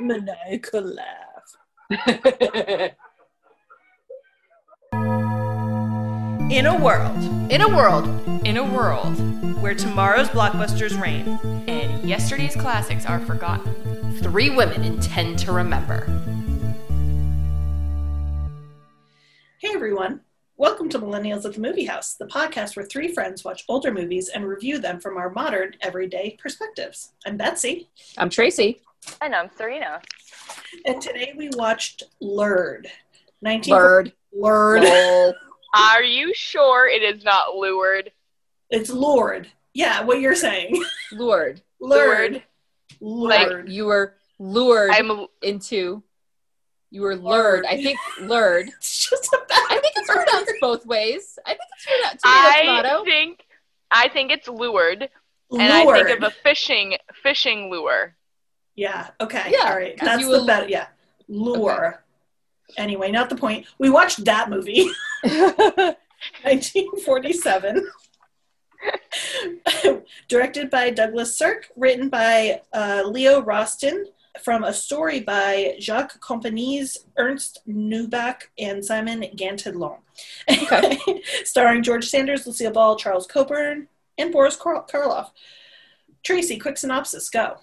Maniacal laugh. In a world In a world, in a world, where tomorrow's blockbusters reign, and yesterday's classics are forgotten, three women intend to remember. Millennials at the Movie House, the podcast where three friends watch older movies and review them from our modern, everyday perspectives. I'm Betsy, I'm Tracy. And I'm Serena. and today we watched Lured. 19 Bird. Lured. Are you sure it is not lured? It's Lured. Yeah, what you're saying. Lured. Lured. Like, Lured. You were lured I'm into. You were lured. I think lured. It's just a bad I think it's word. pronounced both ways. I think it's pronounced I tomato, tomato. think I think it's lured. And I think of a fishing fishing lure. Yeah. Okay. Yeah, All right. 'cause That's you the will- better. Yeah. Lure. Anyway, not the point. We watched that movie, 1947. Directed by Douglas Sirk, written by uh, Leo Rosten, from a story by Jacques Companéez, Ernst Neubach, and Simon Gantillon. Okay. Starring George Sanders, Lucille Ball, Charles Coburn, and Boris Kar- Karloff. Tracy, quick synopsis, go.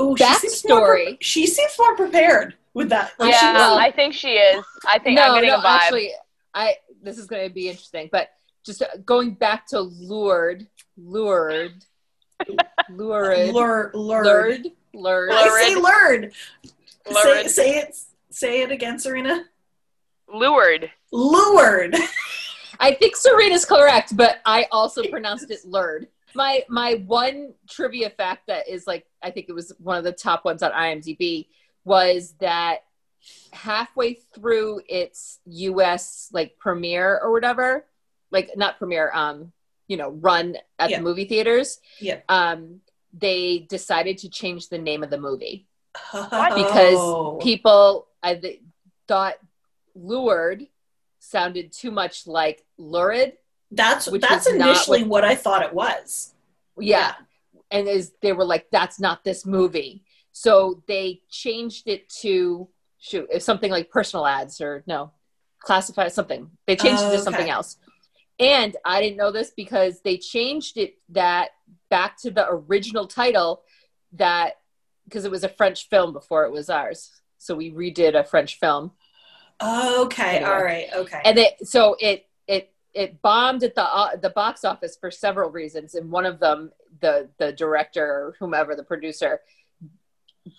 Ooh, she seems more pre- she seems more prepared with that. Like, yeah, was- I think she is. I think no, I'm getting no, a vibe. actually, I this is going to be interesting. But just uh, going back to lured, lured, lured, Lure, lured. lured, lured. I say lured. Say, say it. Say it again, Serena. Lured. Lured. I think Serena's correct, but I also pronounced it lured. My my one trivia fact that is like I think it was one of the top ones on IMDb was that halfway through its US like premiere or whatever, like not premiere, um, you know, run at Yeah. the movie theaters, Yeah. um, they decided to change the name of the movie. Because because people I th- thought lured sounded too much like lurid that's that's initially what- what I thought it was. yeah, and is they were like that's not this movie. So they changed it to shoot something like personal ads or no classify something. They changed it to oh, something else. And i didn't know this because they changed it that back to the original title that because it was a french film before it was ours so we redid a french film Okay. Anyway. All right. Okay. and it so it it it bombed at the uh, the box office for several reasons and one of them the the director or whomever the producer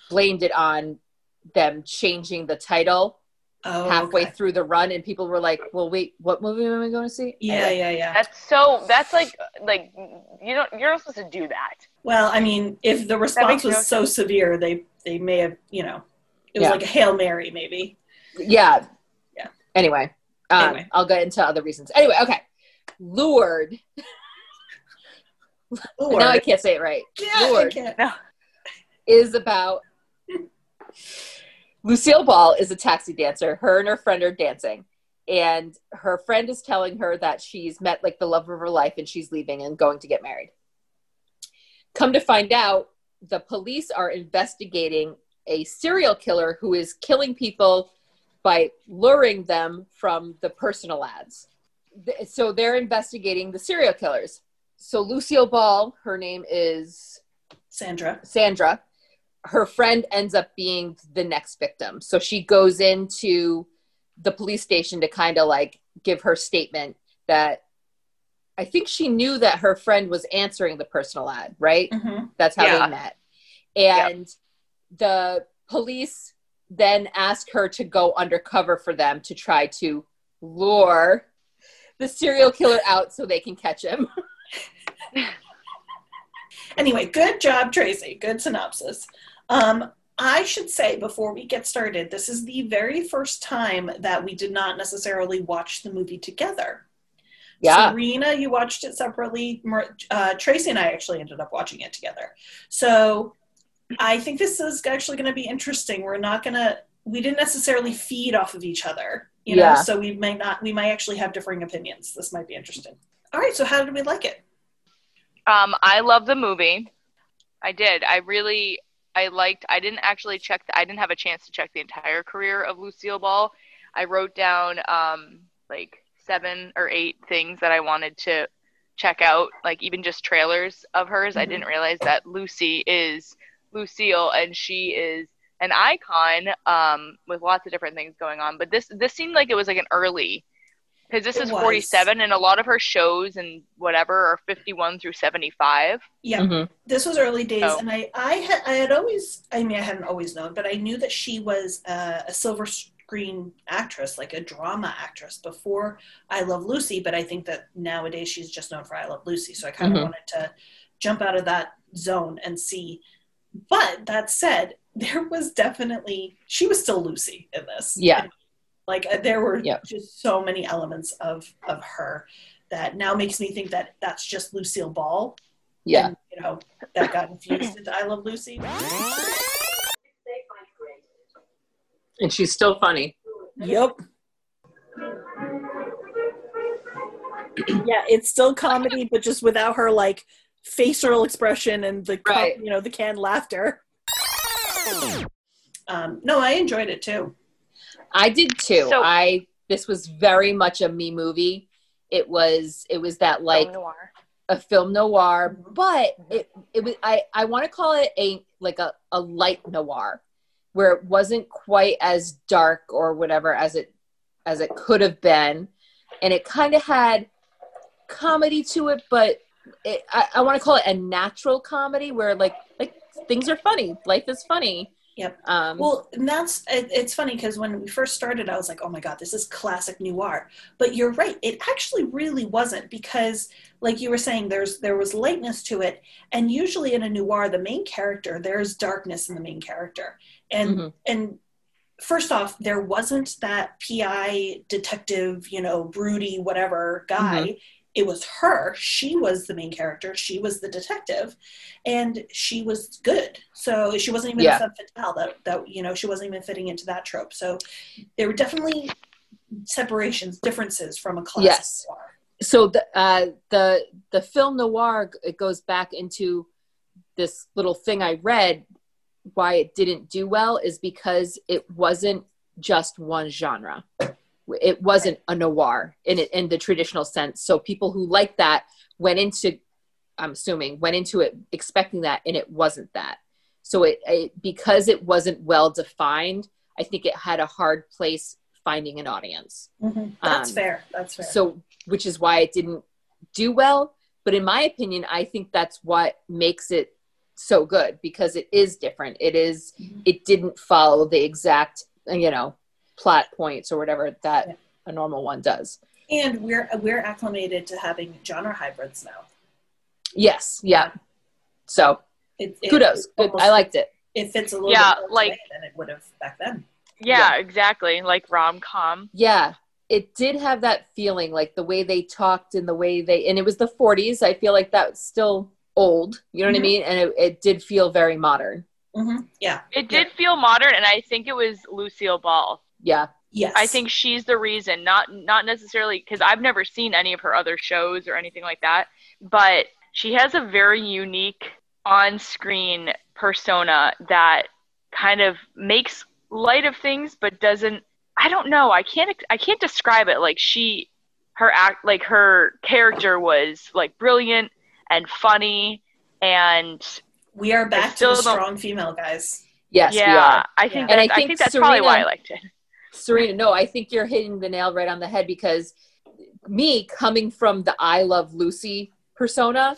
blamed it on them changing the title oh, halfway okay. through the run and people were like well wait what movie am i going to see Yeah, yeah, yeah. That's so that's like like you don't you're not supposed to do that. Well, I mean, if the response was no so severe, they they may have, you know, it was Yeah. like a hail mary, maybe. yeah Yeah. anyway um, Anyway. i'll get into other reasons anyway okay lured Lure. now i can't say it right yeah, I can't. is about Lucille Ball is a taxi dancer. Her and her friend are dancing. And her friend is telling her that she's met like the love of her life and she's leaving and going to get married. Come to find out, the police are investigating a serial killer who is killing people by luring them from the personal ads. So they're investigating the serial killers. So Lucille Ball, her name is Sandra. Sandra, her friend ends up being the next victim. So she goes into the police station to kind of like give her statement that I think she knew that her friend was answering the personal ad, right? hmm That's how Yeah. they met. And the police then ask her to go undercover for them to try to lure the serial killer out so they can catch him. Anyway, good job, Tracy. Good synopsis. Um, I should say before we get started, this is the very first time that we did not necessarily watch the movie together. Yeah. Serena, you watched it separately. Mer- Uh, Tracy and I actually ended up watching it together. So I think this is actually going to be interesting. We're not going to, we didn't necessarily feed off of each other, you know, Yeah. so we might not, we might actually have differing opinions. This might be interesting. All right, so how did we like it? Um, I love the movie. I did. I really, I liked. I didn't actually check. The, I didn't have a chance to check the entire career of Lucille Ball. I wrote down um, like seven or eight things that I wanted to check out, like even just trailers of hers. I Mhm. didn't realize that Lucy is Lucille and she is an icon um, with lots of different things going on. But this this seemed like it was like an early because this It is was. 47 and a lot of her shows and whatever are 51 through 75. Yeah, Mhm. this was early days, Oh. and I, I had, I had always, I mean, I hadn't always known, but I knew that she was a, a silver screen actress, like a drama actress, before I Love Lucy. But I think that nowadays she's just known for I Love Lucy, so I kind of Mhm. wanted to jump out of that zone and see. But that said, there was definitely she was still Lucy in this. Yeah. Like uh, there were Yep. just so many elements of of her that now makes me think that that's just Lucille Ball Yeah. and, you know, that got infused into I Love Lucy. And she's still funny. Yep. yeah, it's still comedy, but just without her like facial expression and the Right. you know the canned laughter. Um, no, I enjoyed it too. I did too. So- I this was very much a me movie. It was it was that like Film noir. a film noir, Mhm. but it it was I I want to call it a like a a light noir where it wasn't quite as dark or whatever as it as it could have been and it kind of had comedy to it but it, I, I want to call it a natural comedy where like like things are funny life is funny Yep. um Well, and that's it, it's funny because when we first started, I was like, "Oh my god, this is classic noir." But you're right; it actually really wasn't because, like you were saying, there's there was lightness to it, and usually in a noir, the main character there's darkness in the main character, and Mhm. and first off, there wasn't that PI detective, you know, broody whatever guy. It was her. She was the main character. She was the detective, and she was good. So she wasn't even Yeah. a femme fatale. That that you know she wasn't even fitting into that trope. So there were definitely separations, differences from a classic Yes. noir. so the uh, the the film noir it goes back into this little thing I read. Why it didn't do well is because it wasn't just one genre. It wasn't a noir in it in the traditional sense. So people who like that went into, I'm assuming, went into it expecting that, and it wasn't that. So it, it because it wasn't well defined. I think it had a hard place finding an audience. That's Um, fair. That's fair. So, which is why it didn't do well. But in my opinion, I think that's what makes it so good because it is different. It is, Mhm. it didn't follow the exact, you know, plot points or whatever that Yeah. a normal one does. and we're we're acclimated to having genre hybrids now. Yes. Yeah. So It, it, kudos. it Good. almost- I liked it. It fits a little Yeah, bit more like- today than it would have back then. Yeah, exactly. Like rom com. Yeah. It did have that feeling like the way they talked and the way they, and it was the 40s. I feel like that's still old. You know what I Mhm. mean? And it, it did feel very modern. hmm Yeah. It did feel modern, and I think it was Lucille Ball. Yeah. Yes. I think she's the reason, not not necessarily because I've never seen any of her other shows or anything like that, but she has a very unique on-screen persona that kind of makes light of things, but doesn't. I don't know. I can't. I can't describe it. Like she, her act, like her character was like brilliant and funny, and we are back to the strong female guys. Yes, we yeah, are. I think Yeah. And I that's, I think think that's probably why I Serena- liked it. Serena, no, I think you're hitting the nail right on the head because me coming from the I Love Lucy persona,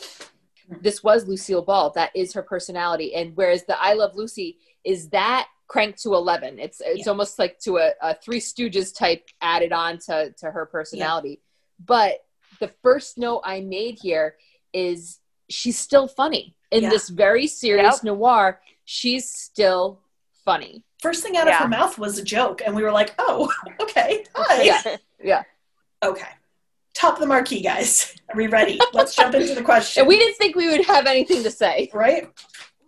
this was Lucille Ball. That is her personality. And whereas the I Love Lucy is that cranked to 11. It's it's Yeah. almost like to a, a Three Stooges type added on to, to her personality. But the first note I made here is she's still funny. In Yeah. this very serious Yep. noir, she's still funny. First thing out of her mouth was a joke, and we were like, "Oh, okay, hi." Yeah. Yeah. Okay. Top of the marquee, guys. Are we ready? Let's jump into the question. And we didn't think we would have anything to say. right?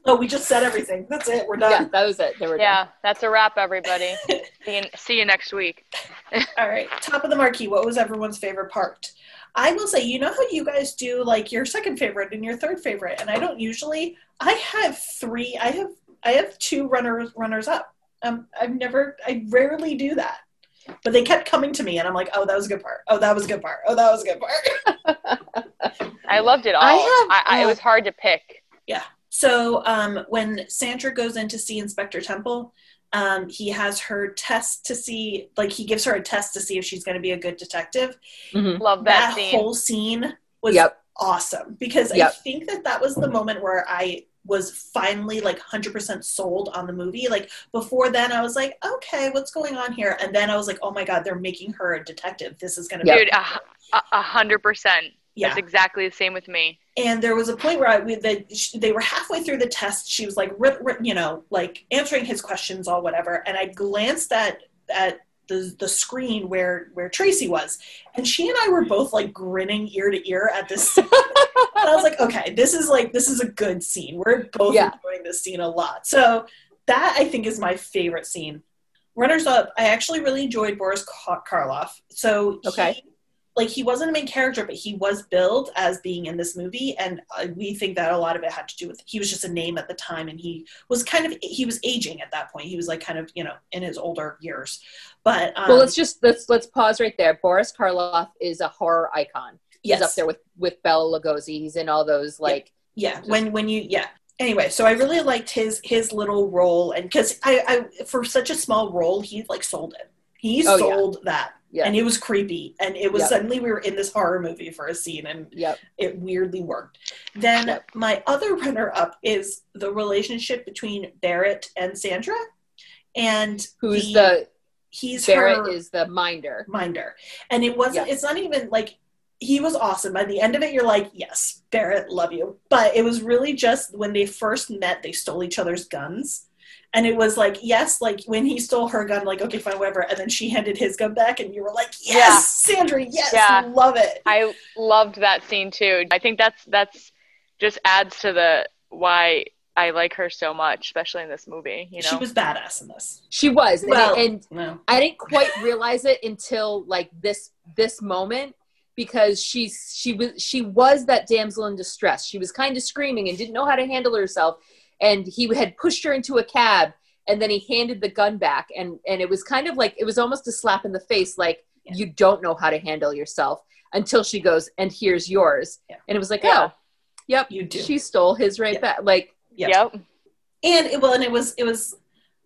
Oh, we just said everything. That's it. We're done. Yeah, that was it. They were done. Yeah, that's a wrap, everybody. see, you, see you next week. All right. Top of the marquee. What was everyone's favorite part? I will say, you know how you guys do like your second favorite and your third favorite, and I don't usually. I have three. I have I have two runners runners up. Um, I've never. I rarely do that, but they kept coming to me, and I'm like, oh, that was a good part. Oh, that was a good part. Oh, that was a good part. I loved it all. I have, I, I, it was hard to pick. Yeah. So um, when Sandra goes in to see Inspector Temple, um, he has her test to see, like he gives her a test to see if she's going to be a good detective. Mhm. Love that, That, scene. whole scene was Yep. awesome because I think that that was the moment where I was finally like 100% sold on the movie. Like before then, I was like, okay, what's going on here? And then I was like, oh my god, they're making her a detective. This is going to be Dude, a, hundred percent. yeah. That's exactly the same with me. and there was a point where I, we, they, they were halfway through the test. She was like, ri- ri- you know, like answering his questions, all whatever. And I glanced at at the the screen where where Tracy was, and she and I were both like grinning ear to ear at this. scene. and I was like, okay, this is like this is a good scene. We're both Yeah. enjoying this scene a lot. So that I think is my favorite scene. Runners up, I actually really enjoyed Boris Karloff. So he- Okay. Like he wasn't a main character, but he was billed as being in this movie, and uh, we think that a lot of it had to do with he was just a name at the time, and he was kind of he was aging at that point. He was like kind of you know in his older years, but um, well, let's just let's let's pause right there. Boris Karloff is a horror icon. yes, He's up there with with Bela Lugosi. He's in all those like yeah when when you yeah anyway so i really liked his his little role and because I, I for such a small role he like sold it he Oh, yeah. sold that Yeah. and it was creepy and it was Yep. suddenly we were in this horror movie for a scene and yep. it weirdly worked then Yep. my other runner up is the relationship between barrett and sandra and Who's the he's Barrett her is the minder. minder and it wasn't Yes. it's not even like he was awesome by the end of it you're like yes barrett love you but it was really just when they first met they stole each other's guns and it was like yes like when he stole her gun like okay fine whatever and then she handed his gun back and you were like yes sandra yes Yeah. love it I loved that scene too. I think that's that's just adds to the why I like her so much, especially in this movie. You know, she was badass in this She was, and, Well- and no I didn't quite realize it until like this this moment because she's she was she was that damsel in distress. She was kind of screaming and didn't know how to handle herself, and he had pushed her into a cab, and then he handed the gun back, and and it was kind of like it was almost a slap in the face, like Yeah. you don't know how to handle yourself until she goes and here's yours, Yeah. and it was like Yeah. oh, yep, you do she stole his right Yeah. back, like yeah. yep. and it well and it was it was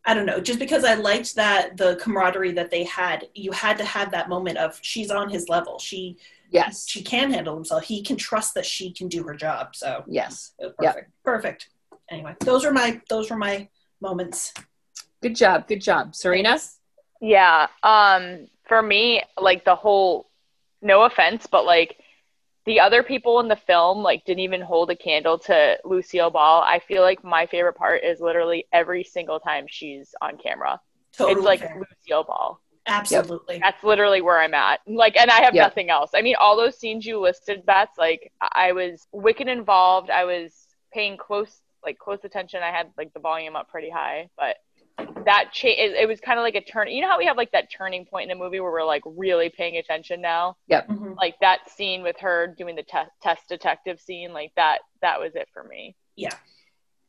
i don't know just because i liked that the camaraderie that they had you had to have that moment of she's on his level she yes, she can handle himself he can trust that she can do her job so yes, it was Yep. perfect perfect anyway those were my those were my moments good job, good job, Serena. Yeah. Um, for me, like the whole, no offense, but like the other people in the film, like didn't even hold a candle to Lucille Ball. I feel like my favorite part is literally every single time she's on camera. totally it's like fair. Lucille Ball. absolutely That's literally where I'm at. Like, and I have Yep. nothing else. I mean, all those scenes you listed, Beth, like I was wicked involved. I was paying close, like close attention. I had like the volume up pretty high, but that cha- it, it was kind of like a turn. You know how we have like that turning point in a movie where we're like really paying attention now? Mhm. Like that scene with her doing the te- test detective scene, like that. That was it for me. Yeah.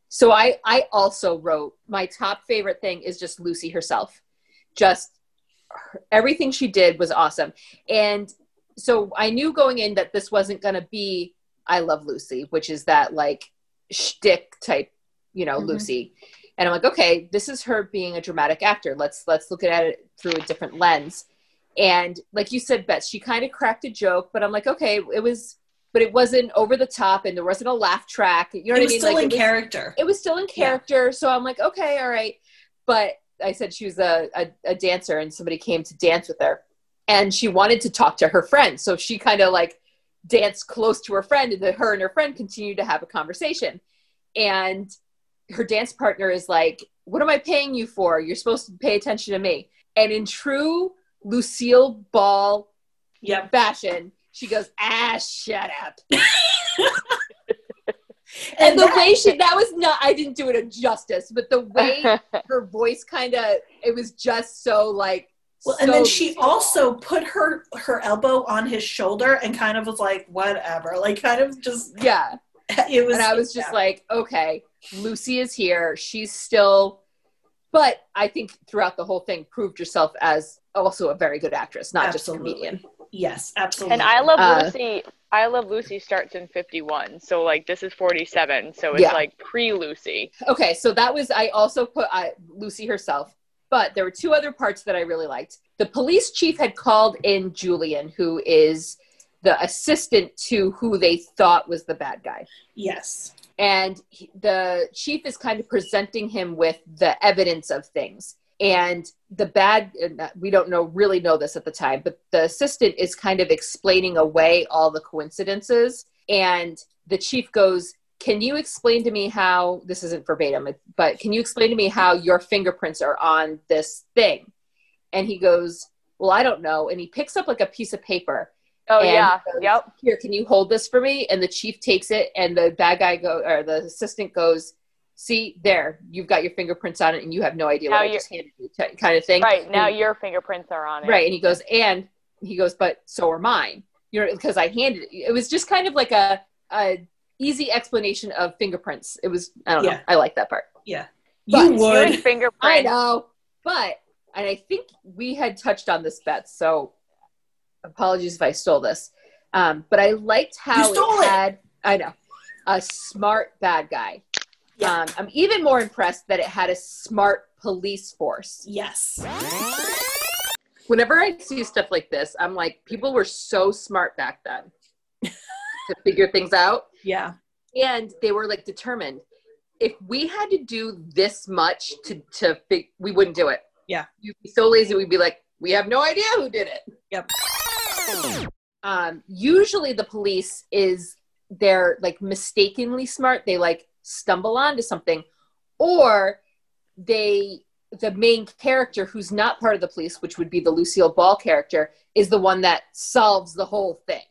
So I I also wrote my top favorite thing is just Lucy herself. Just her- everything she did was awesome. And so I knew going in that this wasn't going to be I love Lucy, which is that like shtick type, you know, Mhm. Lucy. And I'm like, okay, this is her being a dramatic actor. Let's let's look at it through a different lens. And like you said, Beth, she kind of cracked a joke, but I'm like, okay, it was, but it wasn't over the top, and there wasn't a laugh track. You know what it I was mean? still Like, in it was- character it was still in character so i'm like okay all right but i said she was a, a, a dancer and somebody came to dance with her and she wanted to talk to her friend so she kind of like danced close to her friend and then her and her friend continued to have a conversation. And her dance partner is like what am i paying you for? You're supposed to pay attention to me. And in true lucille ball yep. fashion she goes ah shut up. And the that- way she that was not I didn't do it a justice, but the way her voice kind of it was just so like Well, and then she Lucy. also put her her elbow on his shoulder and kind of was like, whatever, like kind of just yeah it was. and I was just yeah. like, okay, Lucy is here. She's still, but I think throughout the whole thing, proved herself as also a very good actress, not just a comedian. yes, absolutely. and I love Uh, Lucy. I love Lucy starts in 51. So like this is 47. So it's Yeah. like pre Lucy. Okay, so that was I also put uh, Lucy herself, but there were two other parts that I really liked. The police chief had called in Julian, who is the assistant to who they thought was the bad guy. yes, and he- the chief is kind of presenting him with the evidence of things and the bad, we don't know really know this at the time but the assistant is kind of explaining away all the coincidences and the chief goes can you explain to me how this isn't verbatim but can you explain to me how your fingerprints are on this thing and he goes well i don't know and he picks up like a piece of paper Oh yeah. goes, Yep. Here, can you hold this for me? And the chief takes it, and the bad guy go or the assistant goes, "See there, you've got your fingerprints on it, and you have no idea Now what I just handed you," t- kind of thing. Right. Now And- your fingerprints are on it. right. And he goes, and he goes, but so are mine. You know, because I handed it. It was just kind of like a, a easy explanation of fingerprints. It was I don't know. I like that part. Yeah. You But- would. Fingerprints. I know, but and I think we had touched on this bet, so apologies if I stole this. Um, but I liked how You stole it it. had I know a smart bad guy. Yeah. Um, I'm even more impressed that it had a smart police force. Yes, Whenever I see stuff like this, I'm like, people were so smart back then to figure things out. Yeah, and they were like determined. If we had to do this much to to fig- we wouldn't do it. Yeah. you'd be so lazy we'd be like we have no idea who did it. Yep. um usually the police is they're like mistakenly smart. They like stumble onto something or they the main character who's not part of the police which would be the lucille ball character is the one that solves the whole thing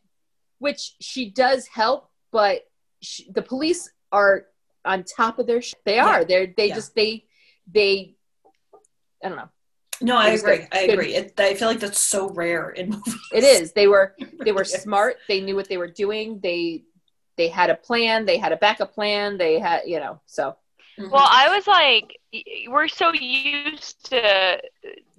which she does help but sh the police are on top of their sh- they are they're they Yeah. just they they i don't know no, I agree. good. I Good. agree. It, I feel like that's so rare in movies. it is they were they were Yes. smart they knew what they were doing they they had a plan they had a backup plan they had you know so Mhm. Well, I was like, we're so used to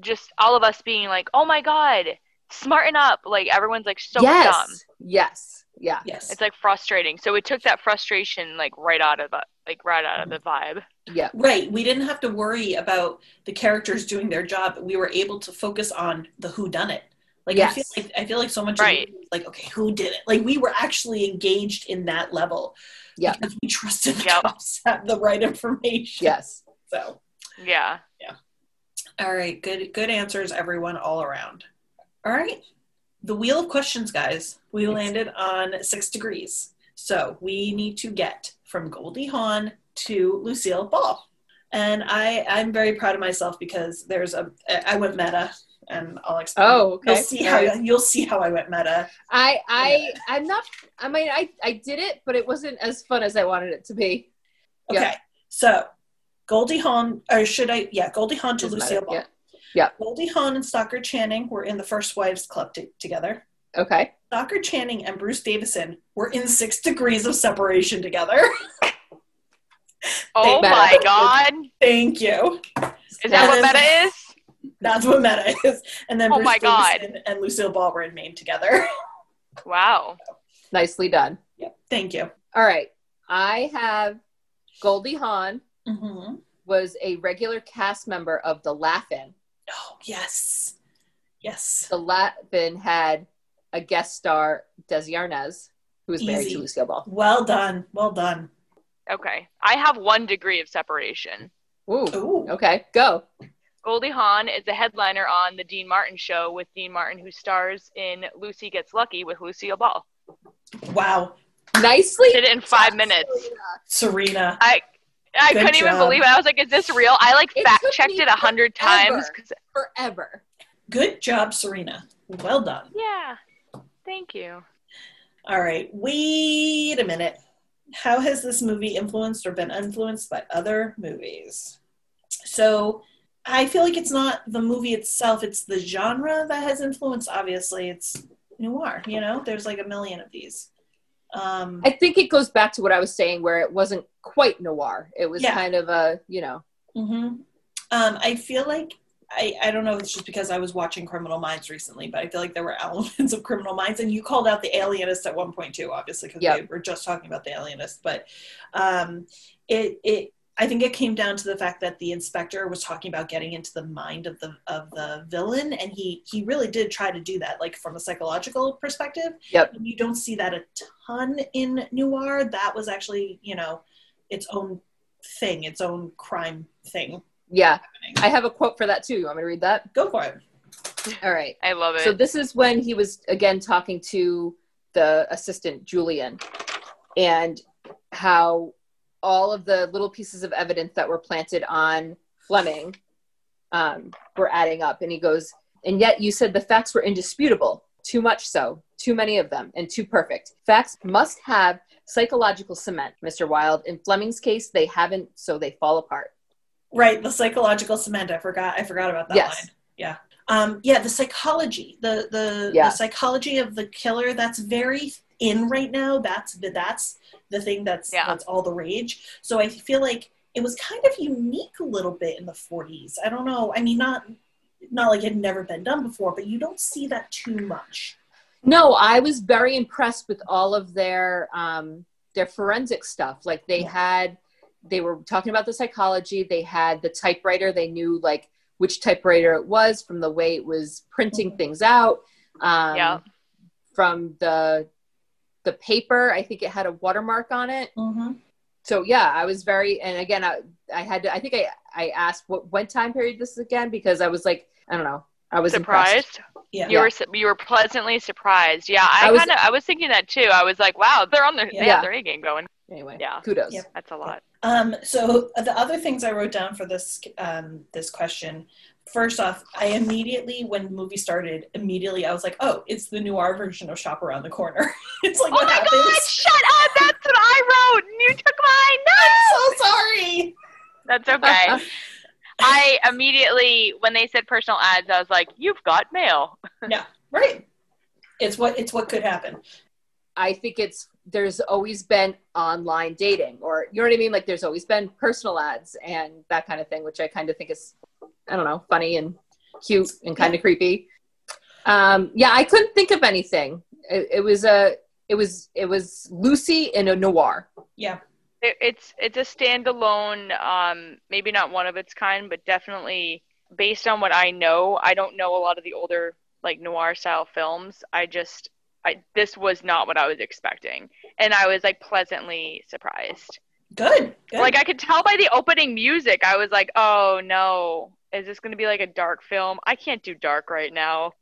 just all of us being like, oh my God, smarten up. Like everyone's like so yes dumb. yes yeah yes, It's like frustrating. So it took that frustration like right out of the like right out of the vibe. yeah right. We didn't have to worry about the characters doing their job. We were able to focus on the who done it. Like I feel like I feel like so much Right. it like okay, who did it? Like we were actually engaged in that level. Yeah. because we trusted the Yep. cops had the right information. yes So Yeah. Yeah. All right, good good answers, everyone, all around. All right, the wheel of questions, guys. We landed on six degrees, so we need to get from Goldie Hawn to Lucille Ball, and I I'm very proud of myself because there's a I went meta, and I'll explain. oh okay You'll see how you'll see how I went meta. i i i'm not i mean i i did it but it wasn't as fun as i wanted it to be Okay, Yeah. so Goldie Hawn, or should I? Yeah, Goldie Hawn to Lucille Ball. yeah. Goldie Hawn and Stockard Channing were in the First Wives Club t- together. okay Stockard Channing and Bruce Davison were in six degrees of separation together. Oh Meta. my God. Thank you. Is that what That meta is- is? That's what meta is. And then Oh Bruce my God. And Lucille Ball were in Mame together. Wow. nicely done yep. Thank you. all right i have goldie hawn Mm-hmm. was a regular cast member of the Laugh-In. Oh yes, yes. The Laugh-In had a guest star, Desi Arnaz, who was married Easy. to Lucille Ball. Well done. Well done. Okay. I have one degree of separation. Ooh, Ooh. okay, go. Goldie Hawn is a headliner on the Dean Martin show with Dean Martin, who stars in Lucy Gets Lucky with Lucille Ball. Wow, Nicely. Did it in five minutes. Serena. I I Good couldn't even believe it. I was like, "Is this real?" I like It fact checked it a hundred times. times. 'cause- Forever. Good job, Serena. Well done. yeah, thank you. All right. Wait a minute. how has this movie influenced or been influenced by other movies? So I feel like it's not the movie itself, it's the genre that has influenced. Obviously, it's noir, you know, there's like a million of these. Um, I think it goes back to what I was saying, where it wasn't quite noir. It was Yeah. kind of a, you know, Mm-hmm. um, I feel like I, I don't know if it's just because I was watching Criminal Minds recently, but I feel like there were elements of Criminal Minds, and you called out the Alienist at one point too, obviously, because Yep. we were just talking about the Alienist. But um, it it I think it came down to the fact that the inspector was talking about getting into the mind of the of the villain, and he he really did try to do that, like from a psychological perspective. Yep. You don't see that a ton in noir. That was actually you know its own thing, its own crime thing yeah. happening. I have a quote for that too. You want me to read that? Go for it. All right. I love it. So this is when he was again talking to the assistant Julian, and how all of the little pieces of evidence that were planted on Fleming um, were adding up. And he goes, and yet you said the facts were indisputable. Too much so, too many of them, and too perfect. Facts must have psychological cement, Mr. Wilde. In Fleming's case, they haven't, so they fall apart. Right, the psychological cement. I forgot. I forgot about that Yes. line. Yeah. Um, yeah, the psychology, the the, Yeah. the psychology of the killer. That's very in right now. That's the that's the thing that's Yeah. that's all the rage. So I feel like it was kind of unique a little bit in the 40s. I don't know. I mean, not not like it had never been done before, but you don't see that too much. No, I was very impressed with all of their um, their forensic stuff. Like they Yeah. had, they were talking about the psychology. They had the typewriter. They knew like which typewriter it was from the way it was printing Mhm. things out. Um, Yeah. From the the paper, I think it had a watermark on it. Mm-hmm. So yeah, I was very, and again, I, I had to, I think I, I asked what, what time period this is again, because I was like, I don't know. I was impressed. surprised. Yeah. You were su- you were pleasantly surprised. Yeah, I, I was- kind of I was thinking that too. I was like, wow, they're on their they Yeah. have their A game going. Anyway, Yeah. kudos. Yep. That's a lot. Um, so the other things I wrote down for this um, this question. First off, I immediately when the movie started, immediately I was like, "Oh, it's the noir version of Shop Around the Corner." it's like Oh what my happens. god! Shut up! That's what I wrote. and You took mine. No, so sorry. that's okay. I immediately when they said personal ads, I was like, you've got mail. Yeah, right. It's what it's what could happen. I think it's there's always been online dating, or you know what I mean. Like there's always been personal ads and that kind of thing, which I kind of think is, I don't know, funny and cute and kind of creepy. Um, yeah, I couldn't think of anything. It, it was a, it was, it was Lucy in a noir. Yeah. It, it's it's a standalone, um, maybe not one of its kind, but definitely based on what I know. I don't know a lot of the older like noir style films. I just I this was not what I was expecting, and I was like pleasantly surprised. Good. Good. Like I could tell by the opening music, I was like, "Oh no, is this going to be like a dark film? I can't do dark right now."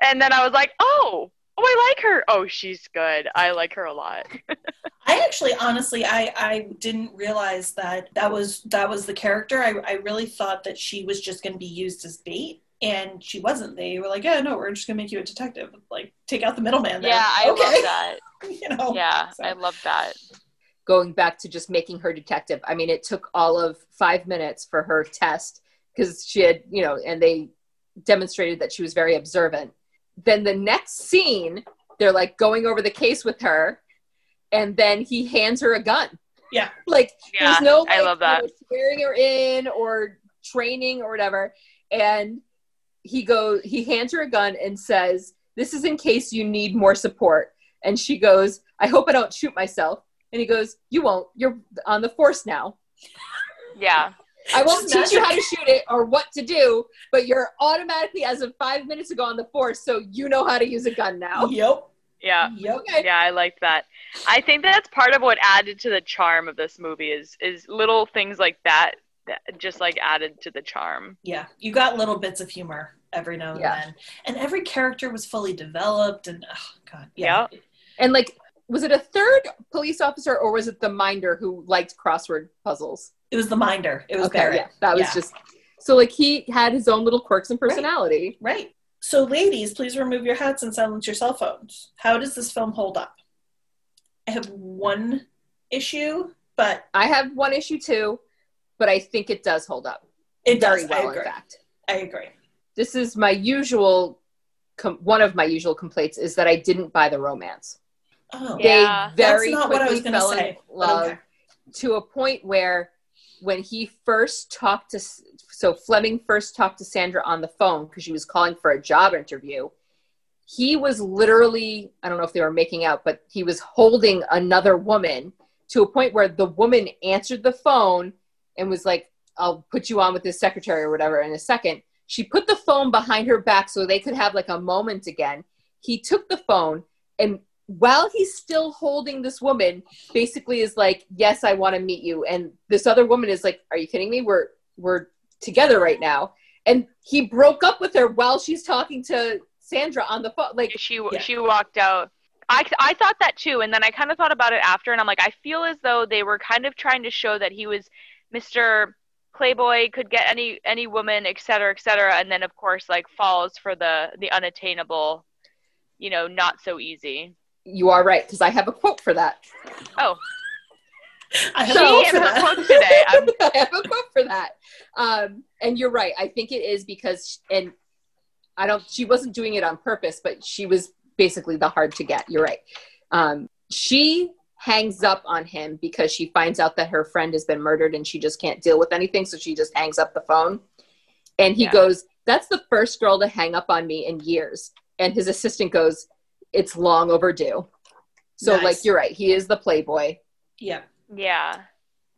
And then I was like, "Oh, oh, I like her. Oh, she's good. I like her a lot." I actually, honestly, I, I didn't realize that that was that was the character. I, I really thought that she was just going to be used as bait, and she wasn't. They were like, "Yeah, no, we're just going to make you a detective. Like, take out the middleman." there." yeah, I okay. love that. you know. Yeah, So- I love that. Going back to just making her detective. I mean, it took all of five minutes for her test because she had, you know, and they demonstrated that she was very observant. Then the next scene, they're like going over the case with her, and then he hands her a gun. Yeah. Like Yeah, there's no I like, love that. you know, swearing her in or training or whatever. And he goes, he hands her a gun and says, "This is in case you need more support." And she goes, "I hope I don't shoot myself." And he goes, "You won't. You're on the force now. Yeah, I won't Just teach you how to shoot it or what to do, but you're automatically, as of five minutes ago, on the force, so you know how to use a gun now." Yep. yeah, Yep. Okay. yeah. I like that. I think that's part of what added to the charm of this movie is is little things like that that just like added to the charm. Yeah. You got little bits of humor every now and Yeah. then, and every character was fully developed. And oh god, yeah. And like, was it a third police officer or was it the minder who liked crossword puzzles? It was the minder. It was okay, Barrett. yeah, that was Yeah. just so like he had his own little quirks and personality. Right. So, ladies, please remove your hats and silence your cell phones. How does this film hold up? I have one issue, but I have one issue too, but I think it does hold up it very does. well. I agree. In fact, I agree. this is my usual. Com- one of my usual complaints is that I didn't buy the romance. Oh, Yeah. very That's not what I was gonna fell say, in love okay. to a point where when he first talked to so Fleming first talked to Sandra on the phone because she was calling for a job interview. He was literally, I don't know if they were making out, but he was holding another woman to a point where the woman answered the phone and was like, I'll put you on with his secretary or whatever in a second. She put the phone behind her back so they could have like a moment again. He took the phone and while he's still holding this woman, basically is like, "Yes, I want to meet you." And this other woman is like, "Are you kidding me? We're we're together right now." And he broke up with her while she's talking to Sandra on the phone. Like, she Yeah. she walked out. I, I thought that too, and then I kind of thought about it after, and I'm like, I feel as though they were kind of trying to show that he was Mr. Playboy, could get any any woman, et cetera, et cetera, and then of course like falls for the the unattainable, you know, not so easy. You are right because I have a quote for that. Oh, I have she a and for quote today. I'm, have a quote for that. Um, and you're right. I think it is because, and I don't, she wasn't doing it on purpose, but she was basically the hard to get. You're right. Um, she hangs up on him because she finds out that her friend has been murdered and she just can't deal with anything. So she just hangs up the phone. And he Yeah. goes, That's the first girl to hang up on me in years. And his assistant goes, It's long overdue. So, Nice. like, you're right. He is the playboy. Yeah. yeah,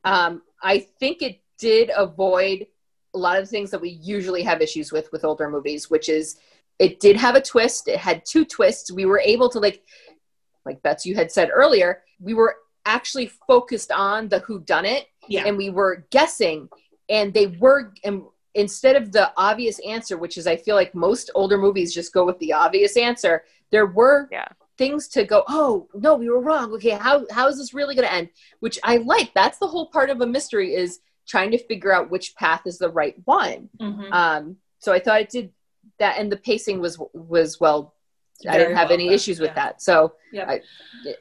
Um, I think it did avoid a lot of the things that we usually have issues with with older movies, which is it did have a twist. It had two twists. We were able to like, like Bets, you had said earlier, we were actually focused on the who done it, Yeah. and we were guessing, and they were and instead of the obvious answer, which is I feel like most older movies just go with the obvious answer. There were Yeah. things to go. Oh no, we were wrong. Okay, how how is this really going to end? Which I like. That's the whole part of a mystery is trying to figure out which path is the right one. Mhm. Um, so I thought it did that, and the pacing was was well. I didn't have well any done, issues with yeah. that. So Yep. I,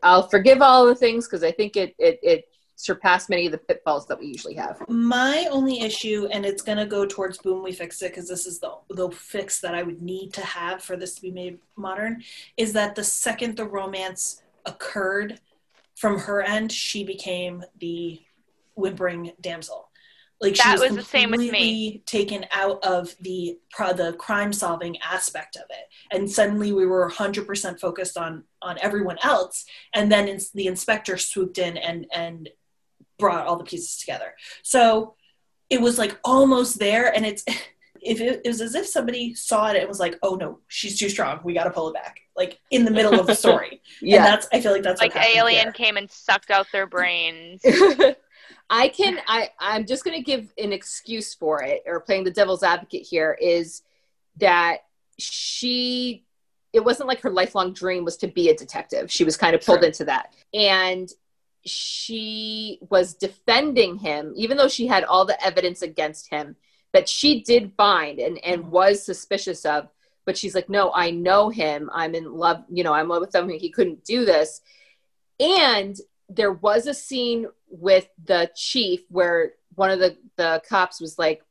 I'll forgive all the things because I think it, it it surpassed many of the pitfalls that we usually have. My only issue, and it's gonna go towards boom, we Fix it because this is the the fix that I would need to have for this to be made modern, is that the second the romance occurred from her end, she became the whimpering damsel. Like she was, was the same with me. completely taken out of the pro- the crime solving aspect of it, and suddenly we were 100% focused on on everyone else, and then ins- the inspector swooped in and and brought all the pieces together. So it was like almost there, and it's if it, it was as if somebody saw it and was like, "Oh no, she's too strong. We got to pull it back." Like in the middle of the story, and that's I feel like that's like what Alien here. came and sucked out their brains. I can I I'm just going to give an excuse for it or playing the devil's advocate here is that she it wasn't like her lifelong dream was to be a detective. She was kind of pulled True. into that. And she was defending him even though she had all the evidence against him that she did find and and Mhm. was suspicious of but she's like no I know him. I'm in love, you know, I'm in love with him. He couldn't do this. And there was a scene with the chief where one of the the cops was like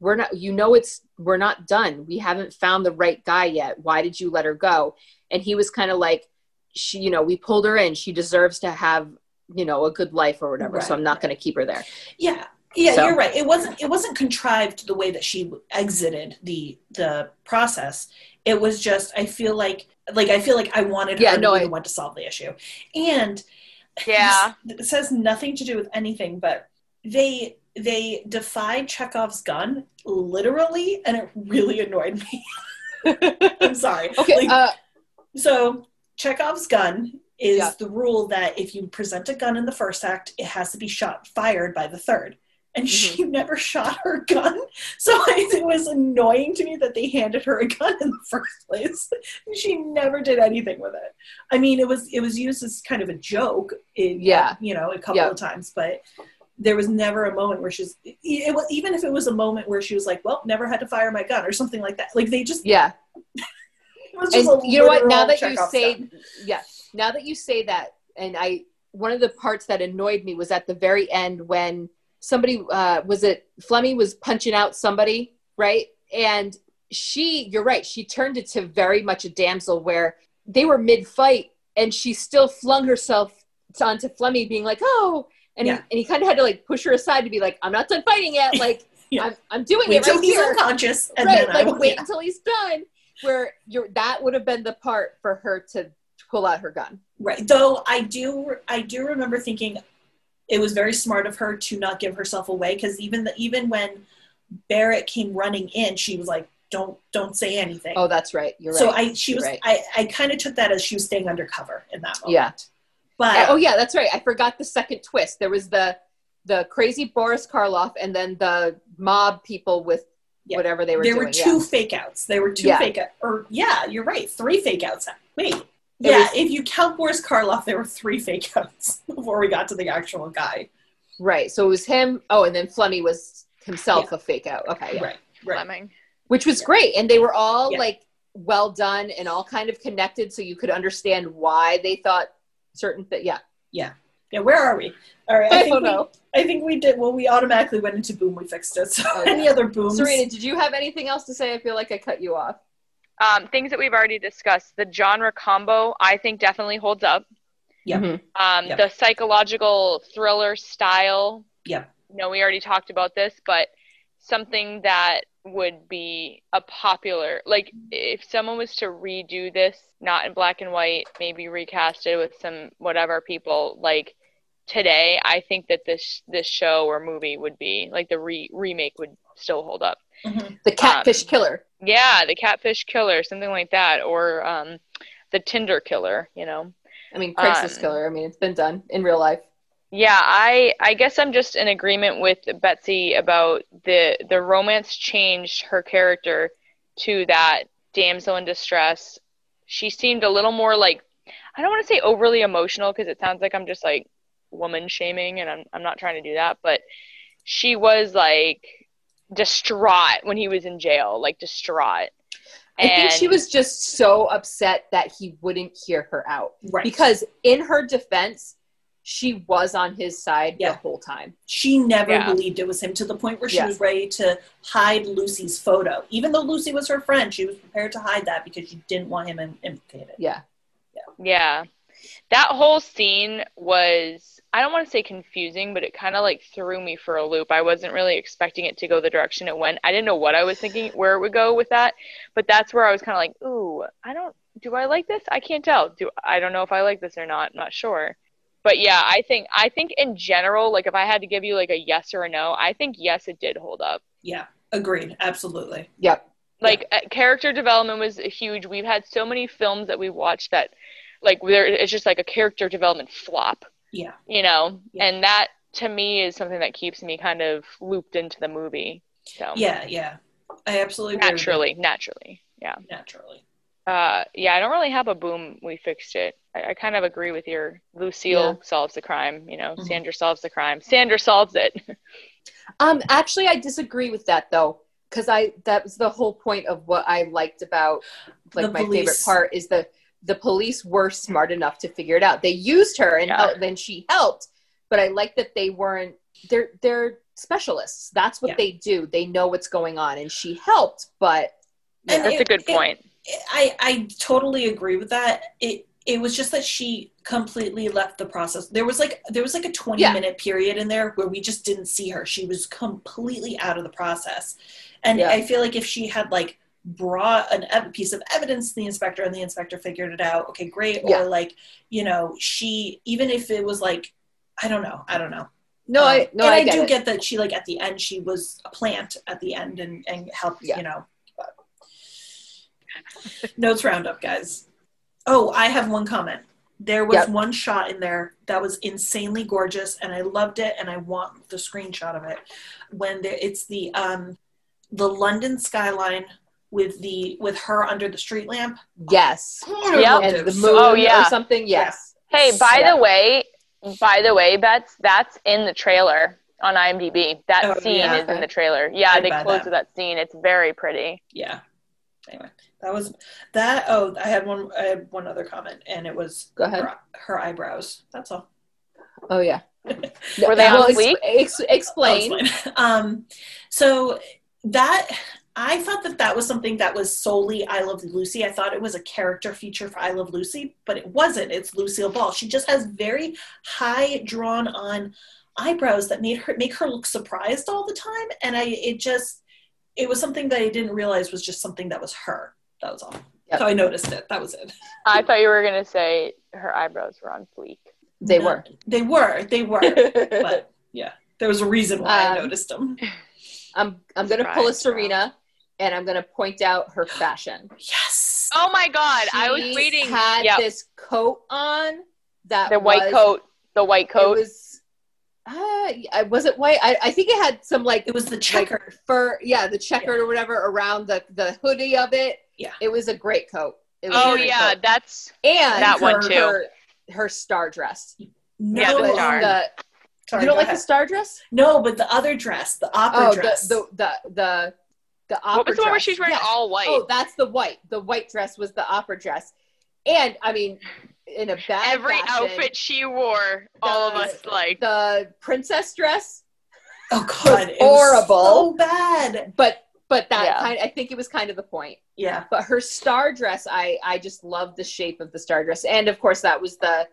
we're not you know it's we're not done we haven't found the right guy yet why did you let her go and he was kind of like she you know we pulled her in she deserves to have you know a good life or whatever so i'm not going to keep her there Yeah, yeah, So- you're right. It wasn't it wasn't contrived the way that she exited the the process. It was just I feel like like I feel like I wanted Yeah, her no, to be I- the one to solve the issue, and Yeah. this, this has nothing to do with anything, but they they defied Chekhov's gun literally, and it really annoyed me. I'm sorry. okay Like, uh so Chekhov's gun is Yeah. the rule that if you present a gun in the first act, it has to be shot fired by the third. And she Mm-hmm. never shot her gun, so it was annoying to me that they handed her a gun in the first place. she never did anything with it. I mean, it was it was used as kind of a joke, in, Yeah. you know, a couple Yeah. of times, but there was never a moment where she's it, was, even if it was a moment where she was like, "Well, never had to fire my gun" or something like that. Like they just yeah it was just and a you know what now that you say gun. Now that you say that and i one of the parts that annoyed me was at the very end when somebody uh, was it Fleming was punching out somebody, right? And she, you're right, she turned it to very much a damsel where they were mid fight and she still flung herself onto Fleming, being like, "Oh," and Yeah. he, and he kind of had to like push her aside to be like, "I'm not done fighting yet. Like, Yeah. I'm, I'm doing Wait it right he's here." unconscious, and right, like will, wait yeah. until he's done. Where you're that would have been the part for her to pull out her gun. Right. Though I do, I do remember thinking it was very smart of her to not give herself away because even the, even when Barrett came running in, she was like, "Don't, don't say anything." Oh, that's right. You're right. so I, she You're was, right. I, I kind of took that as she was staying undercover in that moment. Yeah. But oh yeah, that's right. I forgot the second twist. There was the the crazy Boris Karloff and then the mob people with Yeah. whatever they were there doing. were two yeah. fake outs. There were two Yeah. fake out, or yeah, you're right, three fake outs. Wait. It Yeah, was- if you count Boris Karloff, there were three fake outs before we got to the actual guy. Right. So it was him. Oh, and then Flemmy was himself a fake out. Okay. yeah. Right, right. Fleming. Which was great. And they were all Yeah. like well done and all kind of connected so you could understand why they thought certain things. Yeah. Yeah, Yeah, where are we? All right, I, I think don't we, know. I think we did. Well, we automatically went into boom. We fixed it. So oh, Okay. any other booms? Serena, did you have anything else to say? I feel like I cut you off. Um, things that we've already discussed. The genre combo, I think, definitely holds up. Yeah. Mhm. Um, Yep. The psychological thriller style. Yep. No, we already talked about this, but something that would be a popular like if someone was to redo this not in black and white maybe recast it with some whatever people like today i think that this this show or movie would be like the re- remake would still hold up Mhm. The catfish Um, killer. Yeah the catfish killer something like that or um the tinder killer you know I mean, Craigslist um, killer. I mean, it's been done in real life. Yeah, I I guess I'm just in agreement with Betsy about the the romance changed her character to that damsel in distress. She seemed a little more like I don't want to say overly emotional because it sounds like I'm just like woman shaming and I'm I'm not trying to do that, but she was like distraught when he was in jail, like distraught. I think she was just so upset that he wouldn't hear her out. Right. Because in her defense, she was on his side Yeah. the whole time. she never Yeah. believed it was him to the point where she Yeah. was ready to hide Lucy's photo. Even though Lucy was her friend, she was prepared to hide that because she didn't want him im- implicated. Yeah. Yeah. That whole scene was, I don't want to say confusing, but it kind of like threw me for a loop. I wasn't really expecting it to go the direction it went. I didn't know what I was thinking, where it would go with that. But that's where I was kind of like, ooh, I don't, do I like this? I can't tell. Do I don't know if I like this or not. I'm not sure. But yeah, I think, I think in general, like if I had to give you like a yes or a no, I think yes, it did hold up. Yeah, agreed. Absolutely. Yep. like uh, character development was huge we've had so many films that we watched that like there it's just like a character development flop Yeah. you know Yeah. and that to me is something that keeps me kind of looped into the movie so Yeah, yeah. I absolutely agree naturally naturally yeah. Naturally. uh yeah i don't really have a boom we fixed it i, I kind of agree with your lucille Yeah. solves the crime you know Mhm. sandra solves the crime sandra solves it Um, actually, I disagree with that though, because I that was the whole point of what I liked about like The my favorite part is the the police were smart enough to figure it out. They used her and Yeah. then she helped, but I like that they weren't. They're they're specialists. That's what Yeah. they do. They know what's going on, and she helped, but And that's it- a good it- point I I totally agree with that. It it was just that she completely left the process. There was like there was like a 20 Yeah. minute period in there where we just didn't see her. She was completely out of the process. And Yeah. I feel like if she had like brought an ev- piece of evidence to the inspector and the inspector figured it out, okay, great. Or like, you know, she even if it was like I don't know, I don't know. no, Um, I no, and I, I, get do it. get that she like at the end she was a plant at the end and and helped Yeah. you know. Notes roundup, guys. Oh, I have one comment. There was Yep. one shot in there that was insanely gorgeous, and I loved it, and I want the screenshot of it. When there, it's the um, the London skyline with the with her under the street lamp. yes, Oh, Yep. and the moon Oh, yeah. or something. Yes, Hey, by Yeah. the way, by the way, Bets, that's in the trailer on IMDb. That Oh, scene yeah. is in the trailer. Yeah, I they close that. with that scene. It's very pretty. yeah. Anyway, that was that. Oh, I had one. I had one other comment, and it was Go ahead. Her, her eyebrows. That's all. Oh yeah. Were they on ex- ex- explain. Explain. Um, so that I thought that that was something that was solely I Love Lucy. I thought it was a character feature for I Love Lucy, but it wasn't. It's Lucille Ball. She just has very high drawn on eyebrows that made her make her look surprised all the time, and I it just it was something that I didn't realize was just something that was her. That was all. Yep. So I noticed it. That was it. I thought you were gonna say her eyebrows were on fleek. They No, were. They were. They were. but yeah, there was a reason why I Um, noticed them. I'm I'm gonna pull a Surprise, girl. Serena, and I'm gonna point out her fashion. Yes. Oh my god, I was She waiting. Had Yep. this coat on that the white was- coat. The white coat. It was. Uh, yeah, was it white? I, I think it had some like It was the like checker. fur, yeah, the checkered or whatever around the the hoodie of it. Yeah. it was a great coat. It was oh great yeah, coat. that's and that one too. Her, her star dress. No, Yeah, the star. the- Sorry, you don't go like the star dress? No, but the other dress, the opera Oh, dress. the the the the the opera what was the one where she's wearing Yes. all white? Oh, that's the white. The white dress was the opera dress, and I mean, in a bad Every fashion, outfit she wore, all of us like. the princess dress, oh God, was horrible. so bad. but but that Yeah. kind. I think it was kind of the point. Yeah, But her star dress, I I just love the shape of the star dress, and of course that was the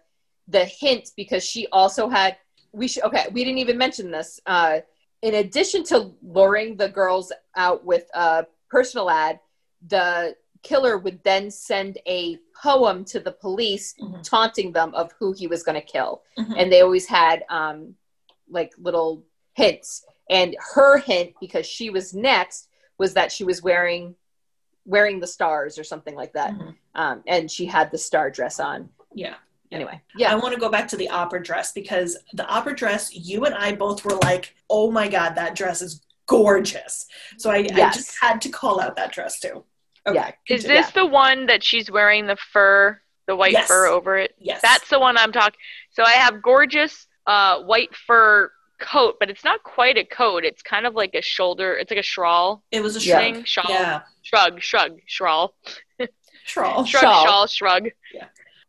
the hint because she also had. We should okay. We didn't even mention this. Uh, in addition to luring the girls out with a personal ad, the killer would then send a poem to the police Mhm. taunting them of who he was going to kill Mhm. and they always had um like little hints and her hint because she was next was that she was wearing wearing the stars or something like that Mhm. um and she had the star dress on yeah. Anyway yeah I want to go back to the opera dress because the opera dress, you and I both were like, "Oh my God, that dress is gorgeous." So I, I just had to call out that dress too. Okay. Yeah. Is continue. this the one that she's wearing the fur, the white Yes. fur over it? Yes. That's the one I'm talking. So I have gorgeous uh, white fur coat, but it's not quite a coat. It's kind of like a shoulder. It's like a shawl it was a Yeah. shrug. thing. Shawl. Yeah, Shrug. Shrug. Shawl. shawl. Shrug. Shawl. Shawl. Shrug.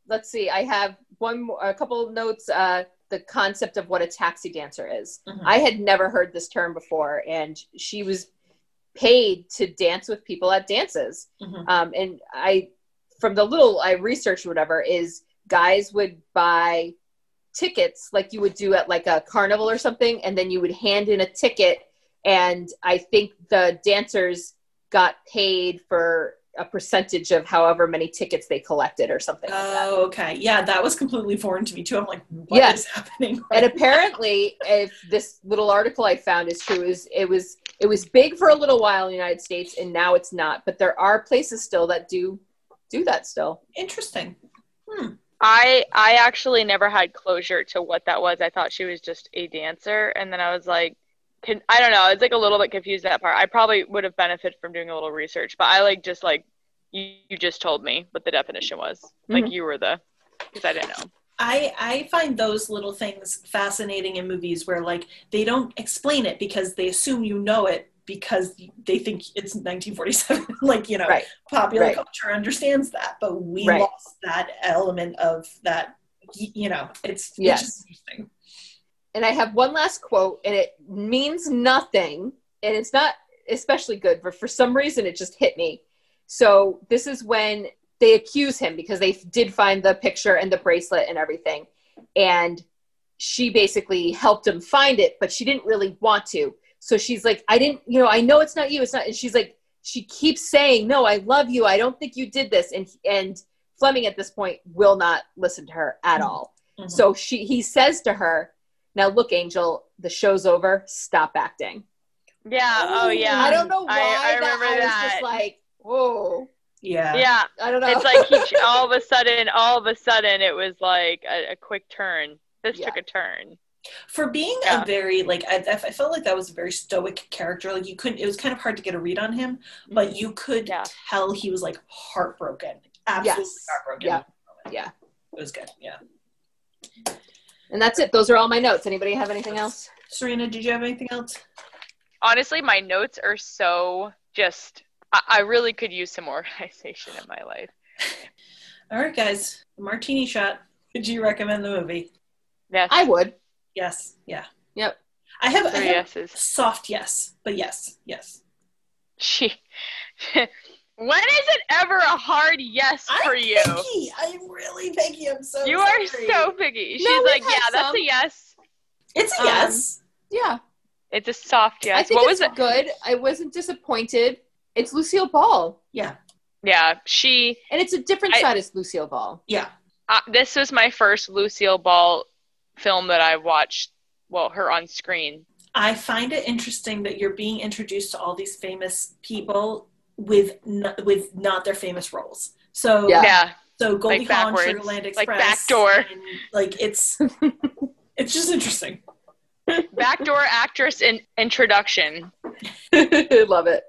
Let's see i have one more a couple of notes uh the concept of what a taxi dancer is Mhm. i had never heard this term before and she was paid to dance with people at dances Mhm. um, and i from the little i researched whatever is guys would buy tickets like you would do at like a carnival or something and then you would hand in a ticket and i think the dancers got paid for a percentage of however many tickets they collected or something like that Oh, okay. Yeah, that was completely foreign to me too. I'm like, what is Yes. happening? and apparently if this little article i found is true is it was it was big for a little while in the united states and now it's not but there are places still that do do that still Interesting. Hmm. I I actually never had closure to what that was. I thought she was just a dancer, and then I was like, can, I don't know. I was like a little bit confused that part. I probably would have benefited from doing a little research, but I like just like you, you just told me what the definition was. Like mm-hmm. you were the because I didn't know. I I find those little things fascinating in movies where like they don't explain it because they assume you know it because they think it's 1947 like you know right popular Right. culture understands that but we Right. lost that element of that you know it's, it's just interesting and I have one last quote, and it means nothing, and it's not especially good, but for some reason it just hit me. So this is when they accuse him because they did find the picture and the bracelet and everything, and she basically helped him find it, but she didn't really want to. So she's like, "I didn't, you know, I know it's not you. It's not." And she's like, she keeps saying, "No, I love you. I don't think you did this," and and Fleming at this point will not listen to her at Mhm. all. Mhm. So she he says to her, "Now look, Angel, the show's over. Stop acting." Yeah. Oh yeah. I don't know why I, I that remember I was that. just like, "Whoa." yeah yeah. I don't know. It's like he, all of a sudden, all of a sudden, it was like a, a quick turn. This Yeah. took a turn. for being Yeah. a very like I, I felt like that was a very stoic character like you couldn't it was kind of hard to get a read on him but mm-hmm. you could Yeah. tell he was like heartbroken absolutely Yes. heartbroken Yeah. Yeah. it was good yeah and that's it. Those are all my notes. Anybody have anything else? serena did you have anything else Honestly, my notes are so just. I, I really could use some organization in my life. all right guys martini shot would you recommend the movie Yes. I would. Yes. Yeah. Yep. I have, I Three have yeses. soft yes, but yes, yes. She. when is it ever a hard yes for I'm for you? picky. I'm really picky. I'm so. You are sorry. so picky. She's No, like, had yeah, that's a yes. It's a Um, yes. Yeah. It's a soft yes. I think what it's was it? good. I wasn't disappointed. It's Lucille Ball. yeah. Yeah, she. And it's a different I- side of Lucille Ball. Yeah. Uh, this was my first Lucille Ball film that I watched. Well, her on screen. I find it interesting that you're being introduced to all these famous people with n- with not their famous roles. So Yeah. Yeah, so Goldie Like Hawn, backwards. Sugarland Like Express, backdoor. and, like it's it's just interesting. backdoor actress in introduction. Love it.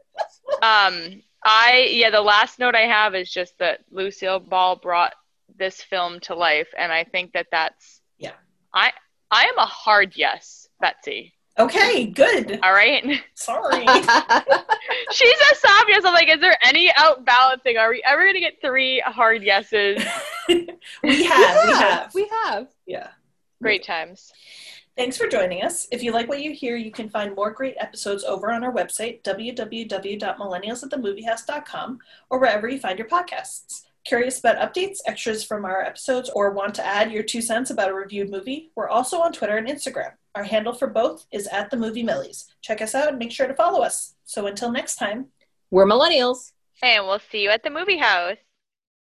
Um, I yeah, the last note I have is just that Lucille Ball brought this film to life, and I think that that's Yeah. I I am a hard yes, Betsy. Okay, good. All right, Sorry. she's a soft yes. I'm like, is there any outbalancing? Are we ever gonna get three hard yeses? we have, we have. We have. Yeah. Great times. Thanks for joining us. If you like what you hear, you can find more great episodes over on our website, www.millennialsatthemoviehouse.com, or wherever you find your podcasts. Curious about updates, extras from our episodes, or want to add your two cents about a reviewed movie? We're also on Twitter and Instagram. Our handle for both is at the Movie Millies. Check us out and make sure to follow us. So until next time, We're millennials. And we'll see you at the movie house.